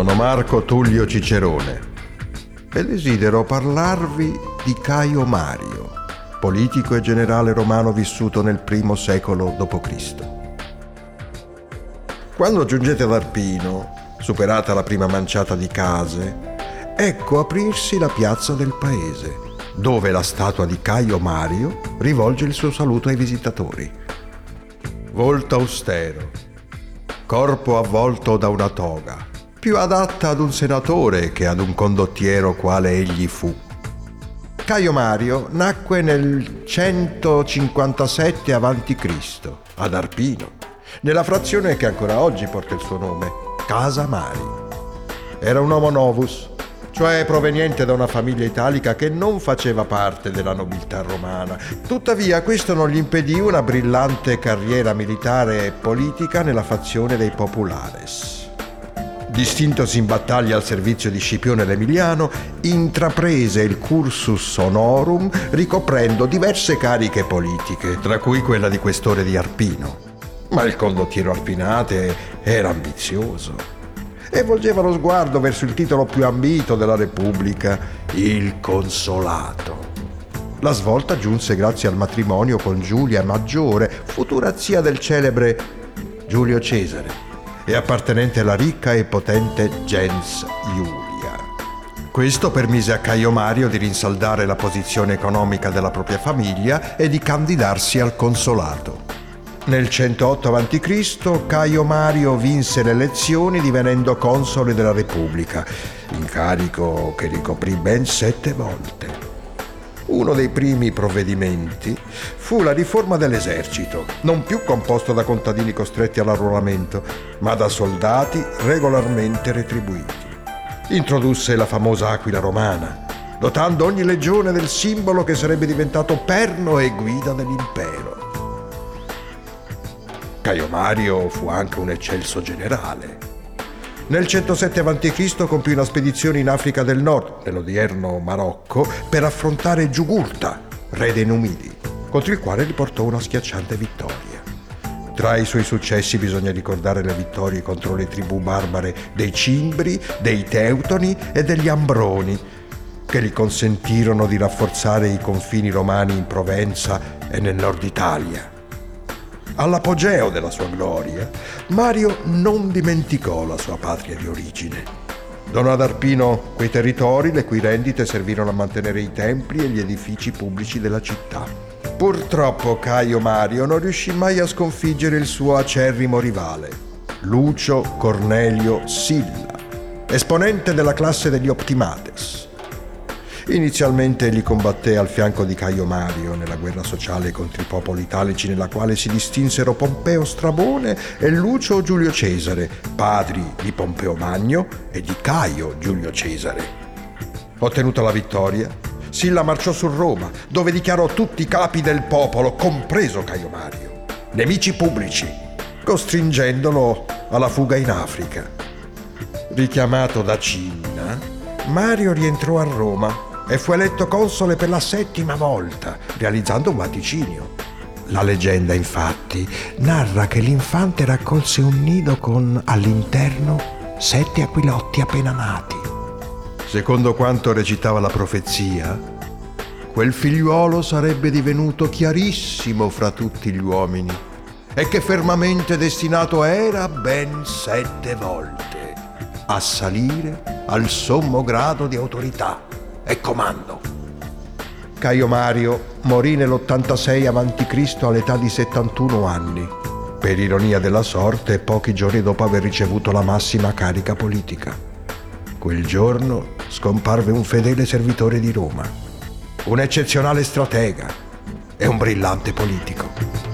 Sono Marco Tullio Cicerone e desidero parlarvi di Caio Mario, politico e generale romano vissuto nel primo secolo d.C. Quando giungete ad Arpino, superata la prima manciata di case, ecco aprirsi la piazza del paese, dove la statua di Caio Mario rivolge il suo saluto ai visitatori. Volto austero, corpo avvolto da una toga, più adatta ad un senatore che ad un condottiero quale egli fu. Caio Mario nacque nel 157 a.C. ad Arpino, nella frazione che ancora oggi porta il suo nome, Casa Mari. Era un homo novus, cioè proveniente da una famiglia italica che non faceva parte della nobiltà romana. Tuttavia questo non gli impedì una brillante carriera militare e politica nella fazione dei Populares distintosi in battaglia al servizio di Scipione l'Emiliano, intraprese il cursus honorum ricoprendo diverse cariche politiche, tra cui quella di questore di Arpino. Ma il condottiero Arpinate era ambizioso e volgeva lo sguardo verso il titolo più ambito della Repubblica, il consolato. La svolta giunse grazie al matrimonio con Giulia Maggiore, futura zia del celebre Giulio Cesare e appartenente alla ricca e potente gens Iulia. Questo permise a Caio Mario di rinsaldare la posizione economica della propria famiglia e di candidarsi al consolato. Nel 108 a.C. Caio Mario vinse le elezioni divenendo console della Repubblica, incarico che ricoprì ben sette volte. Uno dei primi provvedimenti fu la riforma dell'esercito, non più composto da contadini costretti all'arruolamento, ma da soldati regolarmente retribuiti. Introdusse la famosa aquila romana, dotando ogni legione del simbolo che sarebbe diventato perno e guida dell'impero. Caio Mario fu anche un eccelso generale nel 107 a.C. compì una spedizione in Africa del Nord, nell'odierno Marocco, per affrontare Giugurta, re dei Numidi, contro il quale riportò una schiacciante vittoria. Tra i suoi successi bisogna ricordare le vittorie contro le tribù barbare dei Cimbri, dei Teutoni e degli Ambroni, che gli consentirono di rafforzare i confini romani in Provenza e nel nord Italia all'apogeo della sua gloria, Mario non dimenticò la sua patria di origine. Donò ad Arpino quei territori le cui rendite servirono a mantenere i templi e gli edifici pubblici della città. Purtroppo Caio Mario non riuscì mai a sconfiggere il suo acerrimo rivale, Lucio Cornelio Silla, esponente della classe degli Optimates Inizialmente egli combatté al fianco di Caio Mario nella guerra sociale contro i popoli italici nella quale si distinsero Pompeo Strabone e Lucio Giulio Cesare, padri di Pompeo Magno e di Caio Giulio Cesare. Ottenuta la vittoria, Silla marciò su Roma, dove dichiarò tutti i capi del popolo, compreso Caio Mario, nemici pubblici, costringendolo alla fuga in Africa. Richiamato da Cinna, Mario rientrò a Roma e fu eletto console per la settima volta, realizzando un vaticinio. La leggenda, infatti, narra che l'infante raccolse un nido con all'interno sette aquilotti appena nati. Secondo quanto recitava la profezia, quel figliuolo sarebbe divenuto chiarissimo fra tutti gli uomini e che fermamente destinato era ben sette volte a salire al sommo grado di autorità e comando. Caio Mario morì nell'86 a.C. all'età di 71 anni, per ironia della sorte pochi giorni dopo aver ricevuto la massima carica politica. Quel giorno scomparve un fedele servitore di Roma, un eccezionale stratega e un brillante politico.